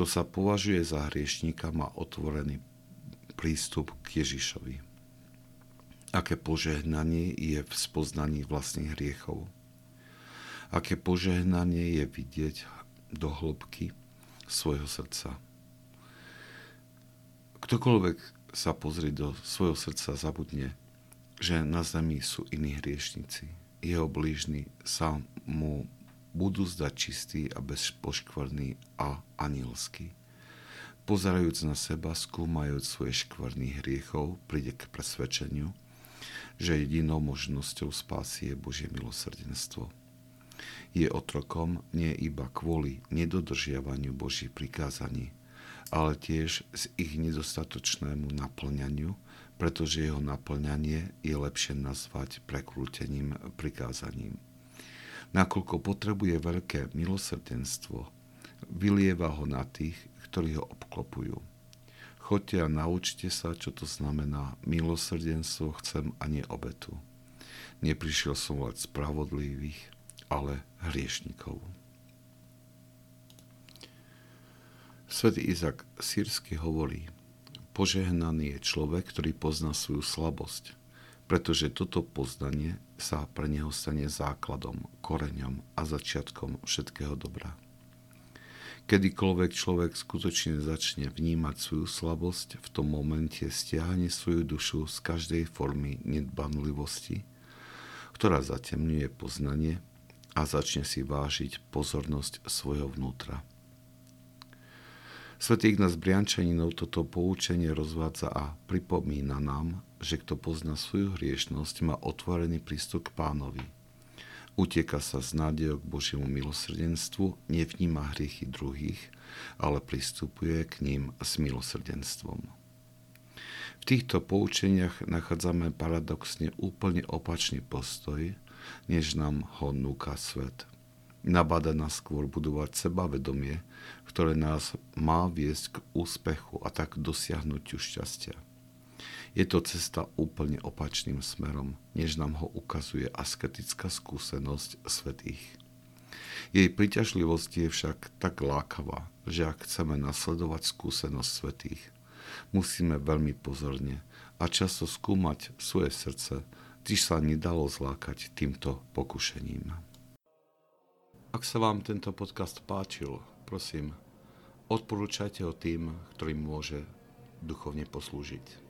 kto sa považuje za hriešníka, má otvorený prístup k Ježišovi. Aké požehnanie je v spoznaní vlastných hriechov. Aké požehnanie je vidieť do hĺbky svojho srdca. Ktokoľvek sa pozrie do svojho srdca, zabudne, že na zemi sú iní hriešnici. Jeho blížny sa mu budú zdať čistý a bezpoškvrný a anielský. Pozerajúc na seba, skúmajúc svoje škvrný hriechov, príde k presvedčeniu, že jedinou možnosťou spásy je Božie milosrdenstvo. Je otrokom nie iba kvôli nedodržiavaniu Božích prikázaní, ale tiež z ich nedostatočnému naplňaniu, pretože jeho naplňanie je lepšie nazvať prekrútením prikázaním nakoľko potrebuje veľké milosrdenstvo, vylieva ho na tých, ktorí ho obklopujú. Choďte a naučte sa, čo to znamená milosrdenstvo chcem a nie obetu. Neprišiel som volať spravodlivých, ale hriešnikov. Svetý Izak sírsky hovorí, požehnaný je človek, ktorý pozná svoju slabosť, pretože toto poznanie sa pre neho stane základom, koreňom a začiatkom všetkého dobra. Kedykoľvek človek skutočne začne vnímať svoju slabosť, v tom momente stiahne svoju dušu z každej formy nedbanlivosti, ktorá zatemňuje poznanie a začne si vážiť pozornosť svojho vnútra. Svetý Ignác Briančaninov toto poučenie rozvádza a pripomína nám, že kto pozná svoju hriešnosť, má otvorený prístup k pánovi. Utieka sa z nádejou k Božiemu milosrdenstvu, nevníma hriechy druhých, ale pristupuje k ním s milosrdenstvom. V týchto poučeniach nachádzame paradoxne úplne opačný postoj, než nám ho núka svet – Nabáda nás skôr budovať sebavedomie, ktoré nás má viesť k úspechu a tak dosiahnutiu šťastia. Je to cesta úplne opačným smerom, než nám ho ukazuje asketická skúsenosť svetých. Jej príťažlivosť je však tak lákavá, že ak chceme nasledovať skúsenosť svetých, musíme veľmi pozorne a často skúmať svoje srdce, tiež sa nedalo zlákať týmto pokušením. Ak sa vám tento podcast páčil, prosím, odporúčajte ho tým, ktorým môže duchovne poslúžiť.